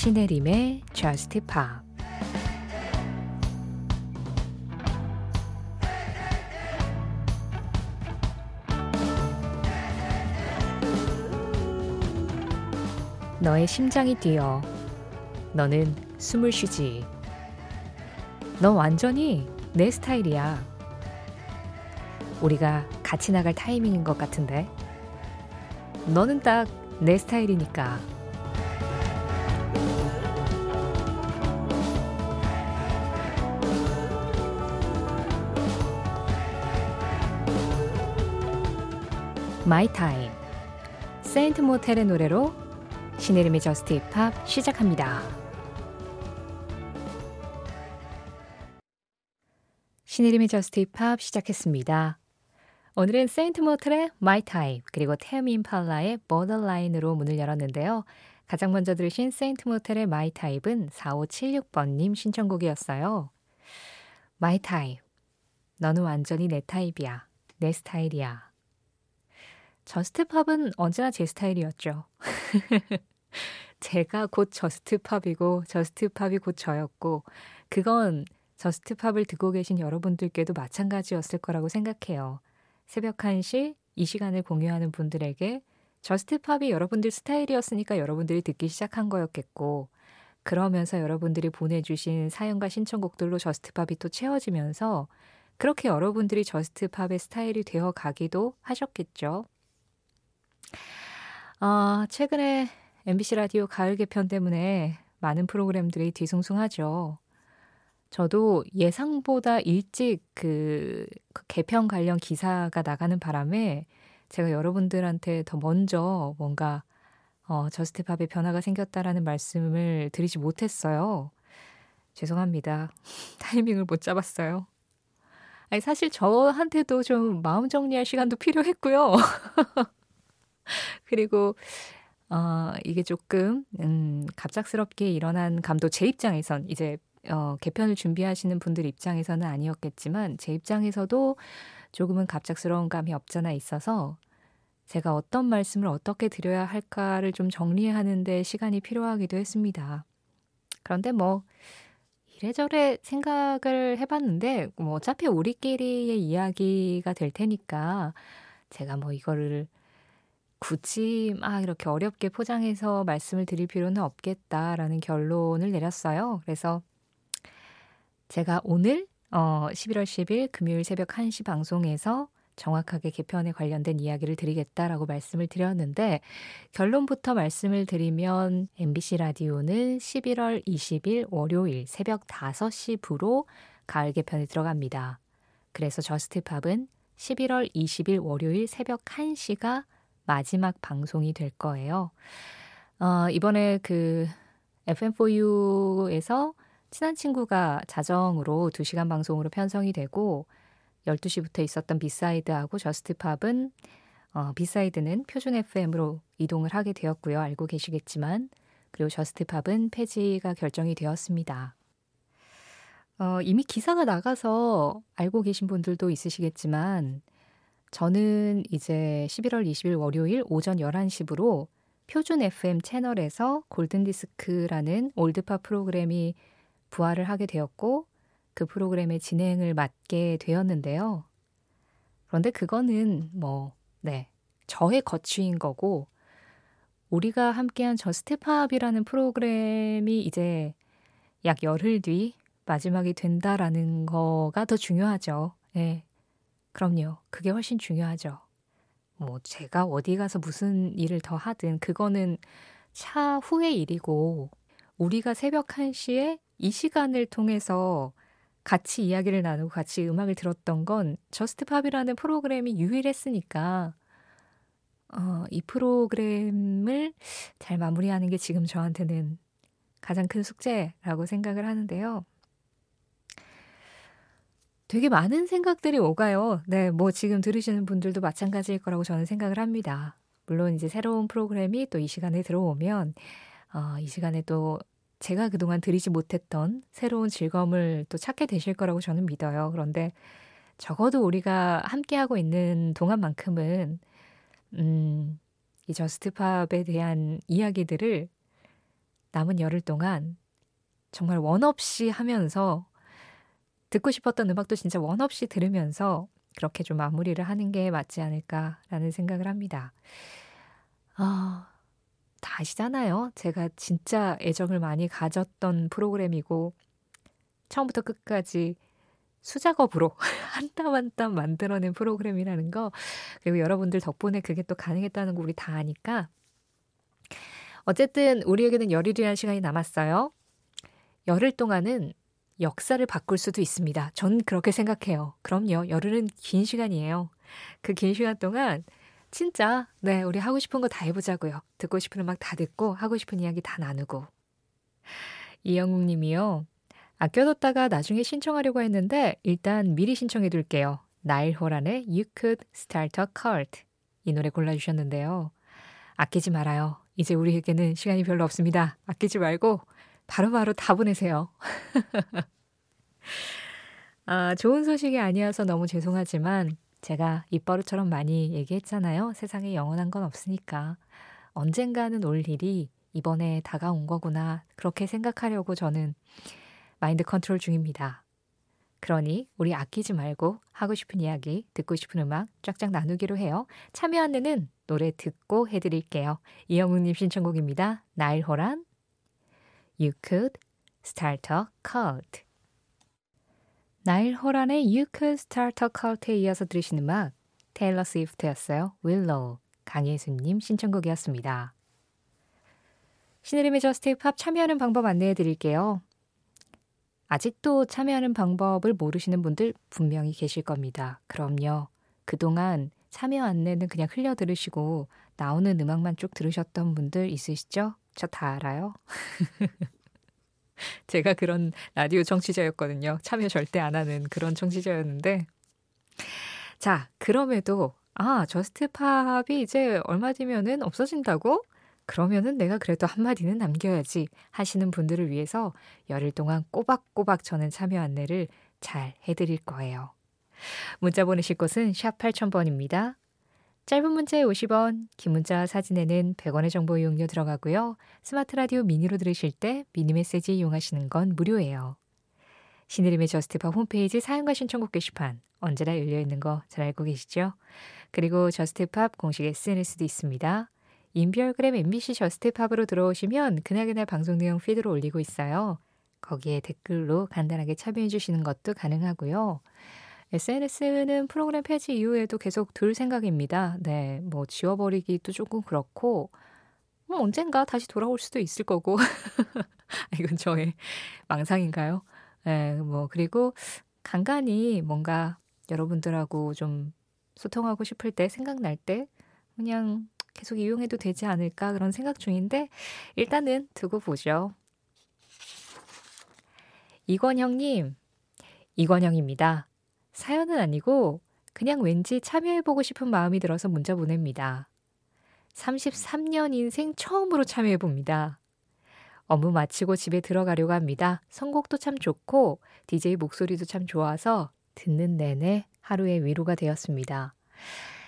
신혜림의 Just Pop 너의 심장이 뛰어. 너는 숨을 쉬지. 너 완전히 내 스타일이야. 우리가 같이 나갈 타이밍인 것 같은데. 너는 딱 내 스타일이니까. My Type. 세인트 모텔의 노래로 신혜림의 Just Pop 시작합니다. 신혜림의 Just Pop 시작했습니다. 오늘은 세인트 모텔의 My Type 그리고 테임 임팔라의 Borderline으로 문을 열었는데요. 가장 먼저 들으신 세인트 모텔의 My Type은 4576번님 신청곡이었어요. My Type 너는 완전히 내 타입이야. 내 스타일이야. Just Pop은 언제나 제 스타일이었죠. 제가 곧 Just Pop이고 Just Pop이 곧 저였고 그건 Just Pop을 듣고 계신 여러분들께도 마찬가지였을 거라고 생각해요. 새벽 1시 이 시간을 공유하는 분들에게 Just Pop이 여러분들 스타일이었으니까 여러분들이 듣기 시작한 거였겠고 그러면서 여러분들이 보내주신 사연과 신청곡들로 Just Pop이 또 채워지면서 그렇게 여러분들이 Just Pop의 스타일이 되어 가기도 하셨겠죠. 아, 최근에 MBC 라디오 가을 개편 때문에 많은 프로그램들이 뒤숭숭하죠. 저도 예상보다 일찍 그, 그 개편 관련 기사가 나가는 바람에 제가 여러분들한테 더 먼저 뭔가 어, 저스트팝의 변화가 생겼다라는 말씀을 드리지 못했어요. 죄송합니다. 타이밍을 못 잡았어요. 아니, 사실 저한테도 좀 마음 정리할 시간도 필요했고요. 그리고 어, 이게 조금 음, 갑작스럽게 일어난 감도 제 입장에선 이제 어, 개편을 준비하시는 분들 입장에서는 아니었겠지만 제 입장에서도 조금은 갑작스러운 감이 없잖아 있어서 제가 어떤 말씀을 어떻게 드려야 할까를 좀 정리하는데 시간이 필요하기도 했습니다. 그런데 뭐 이래저래 생각을 해봤는데 뭐 어차피 우리끼리의 이야기가 될 테니까 제가 뭐 이거를 굳이 막 이렇게 어렵게 포장해서 말씀을 드릴 필요는 없겠다라는 결론을 내렸어요. 그래서 제가 오늘 어 11월 10일 금요일 새벽 1시 방송에서 정확하게 개편에 관련된 이야기를 드리겠다라고 말씀을 드렸는데 결론부터 말씀을 드리면 MBC 라디오는 11월 20일 월요일 새벽 5시 부로 가을 개편에 들어갑니다. 그래서 저스트팝은 11월 20일 월요일 새벽 1시가 마지막 방송이 될 거예요. 어, 이번에 그 FM4U에서 친한 친구가 자정으로 2시간 방송으로 편성이 되고 12시부터 있었던 B-side하고 Just Pop은 어, B-side는 표준 FM으로 이동을 하게 되었고요. 알고 계시겠지만 그리고 Just Pop은 폐지가 결정이 되었습니다. 어, 이미 기사가 나가서 알고 계신 분들도 있으시겠지만 저는 이제 11월 20일 월요일 오전 11시부로 표준 FM 채널에서 골든디스크라는 old pop 프로그램이 부활을 하게 되었고 그 프로그램의 진행을 맡게 되었는데요. 그런데 그거는 뭐, 네, 저의 거취인 거고, 우리가 함께한 Just Pop이라는 프로그램이 이제 약 열흘 뒤 마지막이 된다라는 거가 더 중요하죠. 네. 그럼요. 그게 훨씬 중요하죠. 뭐, 제가 어디 가서 무슨 일을 더 하든 그거는 차후의 일이고, 우리가 새벽 1시에 이 시간을 통해서 같이 이야기를 나누고 같이 음악을 들었던 건 Just Pop이라는 프로그램이 유일했으니까 어, 이 프로그램을 잘 마무리하는 게 지금 저한테는 가장 큰 숙제라고 생각을 하는데요. 되게 많은 생각들이 오가요. 네, 뭐 지금 들으시는 분들도 마찬가지일 거라고 저는 생각을 합니다. 물론 이제 새로운 프로그램이 또 이 시간에 들어오면 어, 이 시간에 또 제가 그동안 드리지 못했던 새로운 즐거움을 또 찾게 되실 거라고 저는 믿어요. 그런데 적어도 우리가 함께하고 있는 동안만큼은, 음, 이 저스트팝에 대한 이야기들을 남은 열흘 동안 정말 원 없이 하면서 듣고 싶었던 음악도 진짜 원 없이 들으면서 그렇게 좀 마무리를 하는 게 맞지 않을까라는 생각을 합니다. 아, 다 아시잖아요. 제가 진짜 애정을 많이 가졌던 프로그램이고, 처음부터 끝까지 수작업으로 한땀 한 땀 만들어낸 프로그램이라는 거, 그리고 여러분들 덕분에 그게 또 가능했다는 거 우리 다 아니까. 어쨌든 우리에게는 열일이라는 시간이 남았어요. 열흘 동안은 역사를 바꿀 수도 있습니다. 전 그렇게 생각해요. 그럼요. 열흘은 긴 시간이에요. 그 긴 시간 동안 진짜 네, 우리 하고 싶은 거 다 해보자고요. 듣고 싶은 음악 다 듣고 하고 싶은 이야기 다 나누고. 이영웅 님이요. 아껴뒀다가 나중에 신청하려고 했는데 일단 미리 신청해 둘게요. 나일 호란의 You Could Start a Cult 이 노래 골라주셨는데요. 아끼지 말아요. 이제 우리에게는 시간이 별로 없습니다. 아끼지 말고 바로바로 바로 다 보내세요. 아, 좋은 소식이 아니어서 너무 죄송하지만 제가 입버릇처럼 많이 얘기했잖아요. 세상에 영원한 건 없으니까. 언젠가는 올 일이 이번에 다가온 거구나. 그렇게 생각하려고 저는 마인드 컨트롤 중입니다. 그러니 우리 아끼지 말고 하고 싶은 이야기, 듣고 싶은 음악 쫙쫙 나누기로 해요. 참여 안내는 노래 듣고 해드릴게요. 이영웅님 신청곡입니다. 나일 호란, You could start a cult. 나일 호란의 You could start a cult에 이어서 들으신 음악 테일러 스위프트였어요. Willow. 강예수님 신청곡이었습니다. 신의림의 저스트 팝 참여하는 방법 안내해 드릴게요. 아직도 참여하는 방법을 모르시는 분들 분명히 계실 겁니다. 그럼요. 그동안 참여 안내는 그냥 흘려 들으시고 나오는 음악만 쭉 들으셨던 분들 있으시죠? 저 다 알아요. 제가 그런 라디오 청취자였거든요. 참여 절대 안 하는 그런 청취자였는데. 자, 그럼에도, 아, Just Pop이 이제 얼마 뒤면은 없어진다고? 그러면은 내가 그래도 한마디는 남겨야지 하시는 분들을 위해서 열흘 동안 꼬박꼬박 저는 참여 안내를 잘 해드릴 거예요. 문자 보내실 곳은 샵 8000번입니다. 짧은 문자에 50원, 긴 문자 사진에는 100원의 정보 이용료 들어가고요. 스마트 라디오 미니로 들으실 때 미니 메시지 이용하시는 건 무료예요. 신혜림의 Just Pop 홈페이지 사연과 신청곡 게시판 언제나 열려 있는 거 잘 알고 계시죠? 그리고 Just Pop 공식 SNS도 있습니다. 인별그램 MBC Just Pop으로 들어오시면 그날그날 방송 내용 피드로 올리고 있어요. 거기에 댓글로 간단하게 참여해 주시는 것도 가능하고요. SNS는 프로그램 폐지 이후에도 계속 둘 생각입니다. 네, 뭐 지워버리기도 조금 그렇고, 뭐 언젠가 다시 돌아올 수도 있을 거고. 이건 저의 망상인가요? 네, 뭐, 그리고 간간히 뭔가 여러분들하고 좀 소통하고 싶을 때, 생각날 때, 그냥 계속 이용해도 되지 않을까 그런 생각 중인데, 일단은 두고 보죠. 이권형님, 이권형입니다. 사연은 아니고 그냥 왠지 참여해보고 싶은 마음이 들어서 문자 보냅니다. 33년 인생 처음으로 참여해봅니다. 업무 마치고 집에 들어가려고 합니다. 선곡도 참 좋고 DJ 목소리도 참 좋아서 듣는 내내 하루의 위로가 되었습니다.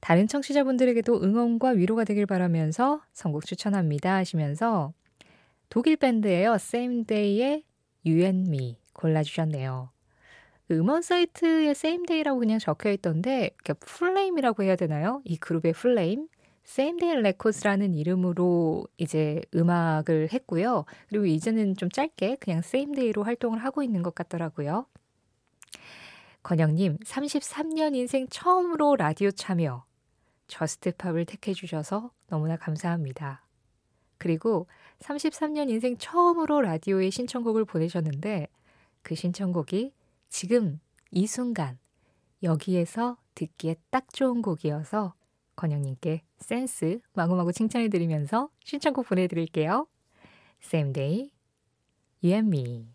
다른 청취자분들에게도 응원과 위로가 되길 바라면서 선곡 추천합니다 하시면서 독일 밴드예요. And Me 골라주셨네요. 음원 사이트에 Same Day라고 그냥 적혀 있던데 Flame이라고 해야 되나요? 이 그룹의 Flame Same Day Records라는 이름으로 이제 음악을 했고요. 그리고 이제는 좀 짧게 그냥 Same Day로 활동을 하고 있는 것 같더라고요. 건영님, 33년 인생 처음으로 라디오 참여. Just Pop을 택해 주셔서 너무나 감사합니다. 그리고 33년 인생 처음으로 라디오에 신청곡을 보내셨는데 그 신청곡이 지금 이 순간 여기에서 듣기에 딱 좋은 곡이어서 건영님께 센스 마구마구 칭찬해드리면서 신청곡 보내드릴게요. And me.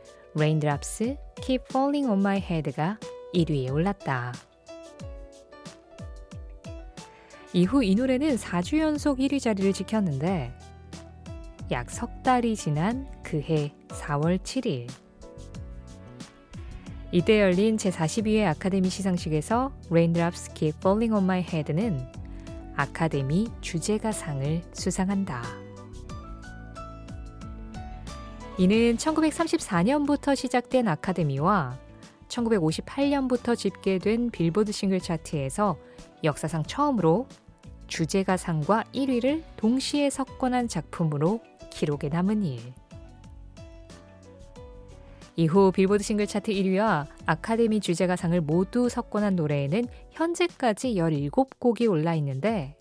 Raindrops Keep Falling on My Head가 1위에 올랐다. 이후 이 노래는 4주 연속 1위 자리를 지켰는데 약 석 달이 지난 그해 4월 7일 이때 열린 제42회 아카데미 시상식에서 Raindrops Keep Falling on My Head는 아카데미 주제가상을 수상한다. 이는 1934년부터 시작된 아카데미와 1958년부터 집계된 빌보드 싱글 차트에서 역사상 처음으로 주제가 상과 1위를 동시에 석권한 작품으로 기록에 남은 일. 이후 빌보드 싱글 차트 1위와 아카데미 주제가상을 모두 석권한 노래에는 현재까지 17곡이 올라 있는데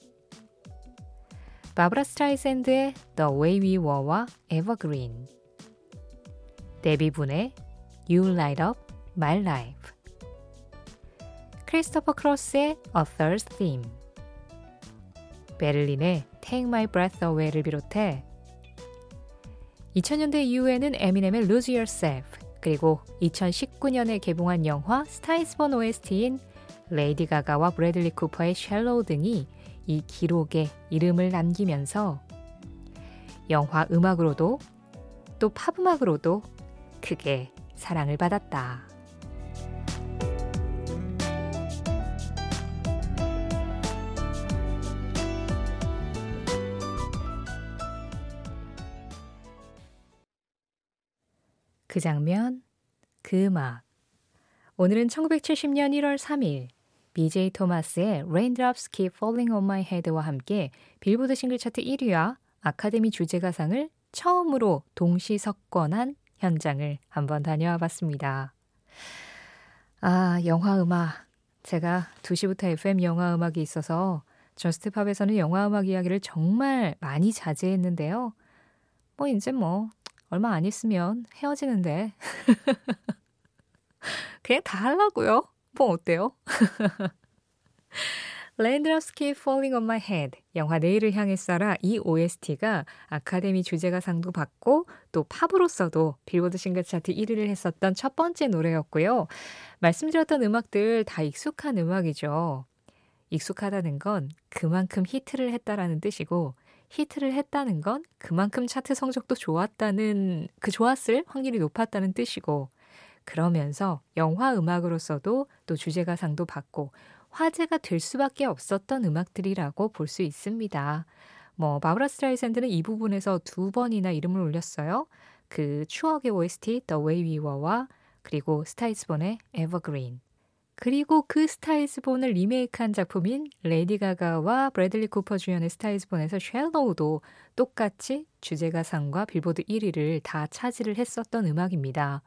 바브라 스트라이샌드의 The Way We Were와 Evergreen 데비 분의 You Light Up My Life. 크리스토퍼 크로스의 Arthur's Theme. 베를린의 Take My Breath Away를 비롯해 2000년대 이후에는 에미넴의 Lose Yourself 그리고 2019년에 개봉한 영화 Star Is Born OST인 레이디 가가와 브래들리 쿠퍼의 Shallow 등이 이 기록에 이름을 남기면서 영화 음악으로도 또 팝음악으로도 크게 사랑을 받았다. 그 장면, 그 음악. 오늘은 1970년 1월 3일 BJ 토마스의 Raindrops Keep Falling on My Head와 함께 빌보드 싱글 차트 1위와 아카데미 주제가상을 처음으로 동시 석권한 현장을 한번 다녀와 봤습니다. 아, 영화 음악. 제가 2시부터 FM 영화 음악이 있어서 저스트팝에서는 영화 음악 이야기를 정말 많이 자제했는데요. 뭐 이제 뭐 얼마 안 있으면 헤어지는데 그냥 다 하려고요. 뭐 어때요? Raindrops Keep Falling on My Head 영화 내일을 향해 쏴라 이 OST가 아카데미 주제가상도 받고 또 팝으로서도 빌보드 싱글 차트 1위를 했었던 첫 번째 노래였고요. 말씀드렸던 음악들 다 익숙한 음악이죠. 익숙하다는 건 그만큼 히트를 했다라는 뜻이고 히트를 했다는 건 그만큼 차트 성적도 좋았다는 그 좋았을 확률이 높았다는 뜻이고 그러면서 영화 음악으로서도 또 주제가상도 받고 화제가 될 수밖에 없었던 음악들이라고 볼 수 있습니다. 뭐 바브라 스트라이샌드는 이 부분에서 두 번이나 이름을 올렸어요. 그 추억의 OST The Way We Were와 그리고 Star Is Born의 Evergreen. 그리고 그 Star Is Born을 리메이크한 작품인 레이디 가가와 브래들리 쿠퍼 주연의 Star Is Born에서 Shallow도 똑같이 주제가상과 빌보드 1위를 다 차지를 했었던 음악입니다.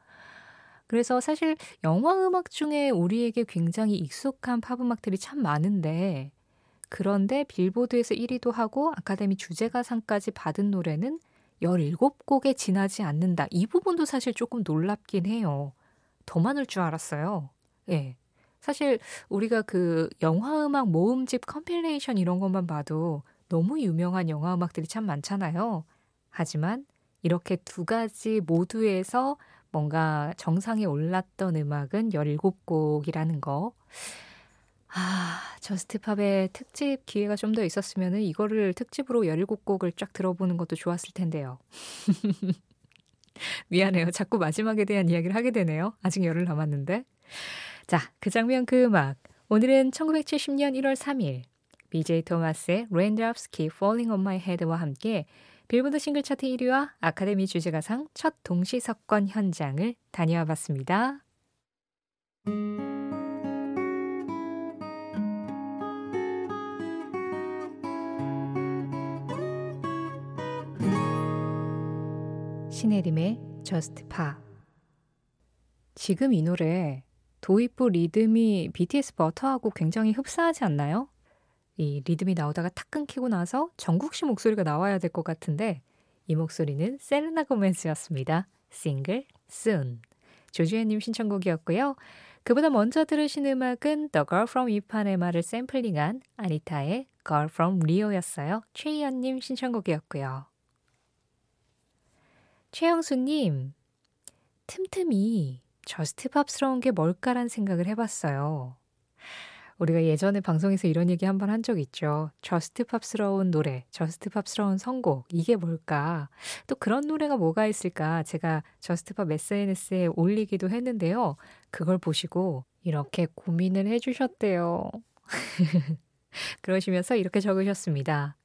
그래서 사실 영화 음악 중에 우리에게 굉장히 익숙한 팝 음악들이 참 많은데 그런데 빌보드에서 1위도 하고 아카데미 주제가상까지 받은 노래는 17곡에 지나지 않는다. 이 부분도 사실 조금 놀랍긴 해요. 더 많을 줄 알았어요. 예. 네. 사실 우리가 그 영화 음악 모음집 compilation 이런 것만 봐도 너무 유명한 영화 음악들이 참 많잖아요. 하지만 이렇게 두 가지 모두에서 뭔가 정상에 올랐던 음악은 17곡이라는 거. 아, 저스트팝의 특집 기회가 좀 더 있었으면 이거를 특집으로 17곡을 쫙 들어보는 것도 좋았을 텐데요. 미안해요. 자꾸 마지막에 대한 이야기를 하게 되네요. 아직 열흘 남았는데. 자, 그 장면 그 음악. 오늘은 1970년 1월 3일 BJ 토마스의 Raindrops Keep Falling on My Head와 함께 빌보드 싱글 차트 1위와 아카데미 주제가상 첫 동시 석권 현장을 다녀와 봤습니다. 신혜림의 Just Pa 지금 이 노래 도입부 리듬이 BTS 버터하고 굉장히 흡사하지 않나요? 이 리듬이 나오다가 탁 끊기고 나서 정국 씨 목소리가 나와야 될 것 같은데 이 목소리는 셀레나 고멘스였습니다. 싱글 Soon. 조주현님 신청곡이었고요. 그보다 먼저 들으신 음악은 The Girl from 이파네마를 샘플링한 아니타의 Girl from Rio였어요. 최희연님 신청곡이었고요. 최영수님, 틈틈이 Just Pop스러운 게 뭘까란 생각을 해봤어요. 우리가 예전에 방송에서 이런 얘기 한 번 한 적 있죠. Just Pop스러운 노래, Just Pop스러운 선곡, 이게 뭘까? 또 그런 노래가 뭐가 있을까? 제가 Just Pop SNS에 올리기도 했는데요. 그걸 보시고 이렇게 고민을 해주셨대요. 그러시면서 이렇게 적으셨습니다.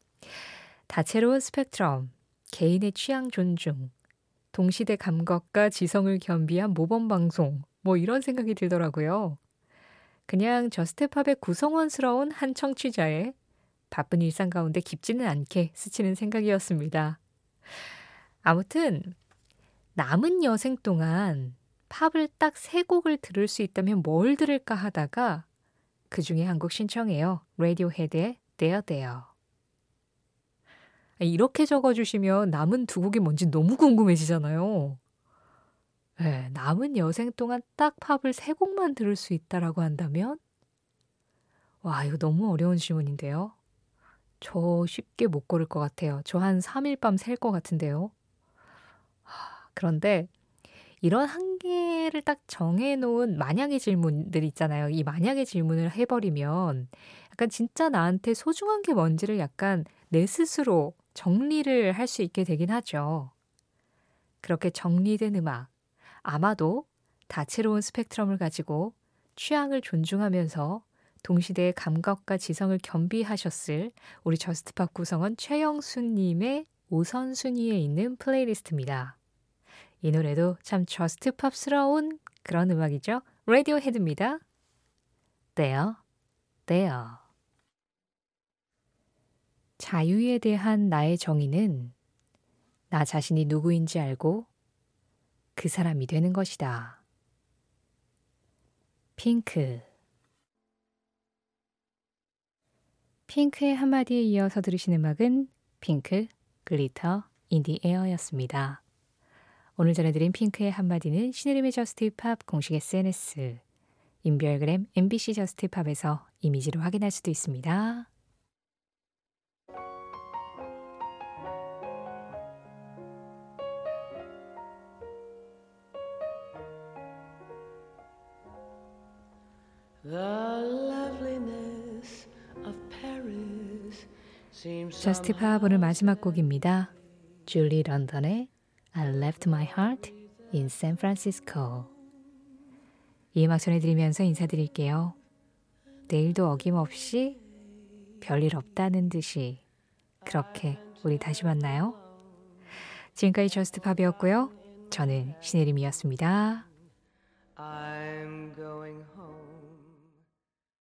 다채로운 스펙트럼, 개인의 취향 존중, 동시대 감각과 지성을 겸비한 모범 방송, 뭐 이런 생각이 들더라고요. 그냥 저스트팝의 구성원스러운 한 청취자의 바쁜 일상 가운데 깊지는 않게 스치는 생각이었습니다. 아무튼 남은 여생 동안 팝을 딱 세 곡을 들을 수 있다면 뭘 들을까 하다가 그 중에 한 곡 신청해요. 라디오 헤드의 There There. 이렇게 적어주시면 남은 두 곡이 뭔지 너무 궁금해지잖아요. 네, 남은 여생 동안 딱 팝을 세 곡만 들을 수 있다라고 한다면? 와, 이거 너무 어려운 질문인데요. 저 쉽게 못 고를 것 같아요. 저 한 3일 밤 셀 것 같은데요. 그런데 이런 한계를 딱 정해놓은 만약의 질문들 있잖아요. 이 만약의 질문을 해버리면 약간 진짜 나한테 소중한 게 뭔지를 약간 내 스스로 정리를 할 수 있게 되긴 하죠. 그렇게 정리된 음악, 아마도 다채로운 스펙트럼을 가지고 취향을 존중하면서 동시대의 감각과 지성을 겸비하셨을 우리 Just Pop 구성원 최영수님의 우선순위에 있는 playlist입니다. 이 노래도 참 Just Pop스러운 그런 음악이죠. 라디오헤드입니다. There, there. 자유에 대한 나의 정의는 나 자신이 누구인지 알고 그 사람이 되는 것이다. 핑크 핑크의 한마디에 이어서 들으신 음악은 핑크, Glitter in the Air였습니다. 오늘 전해드린 핑크의 한마디는 신혜림의 Just Pop 공식 SNS, 인별그램 MBC Just Pop에서 이미지로 확인할 수도 있습니다. 팝 오늘 마지막 곡입니다. 줄리 런던의 I left my heart in San Francisco. 이 음악 전해드리면서 인사드릴게요. 내일도 어김없이 별일 없다는 듯이 그렇게 우리 다시 만나요. 지금까지 Just Pop이었고요. 저는 신혜림이었습니다. Home.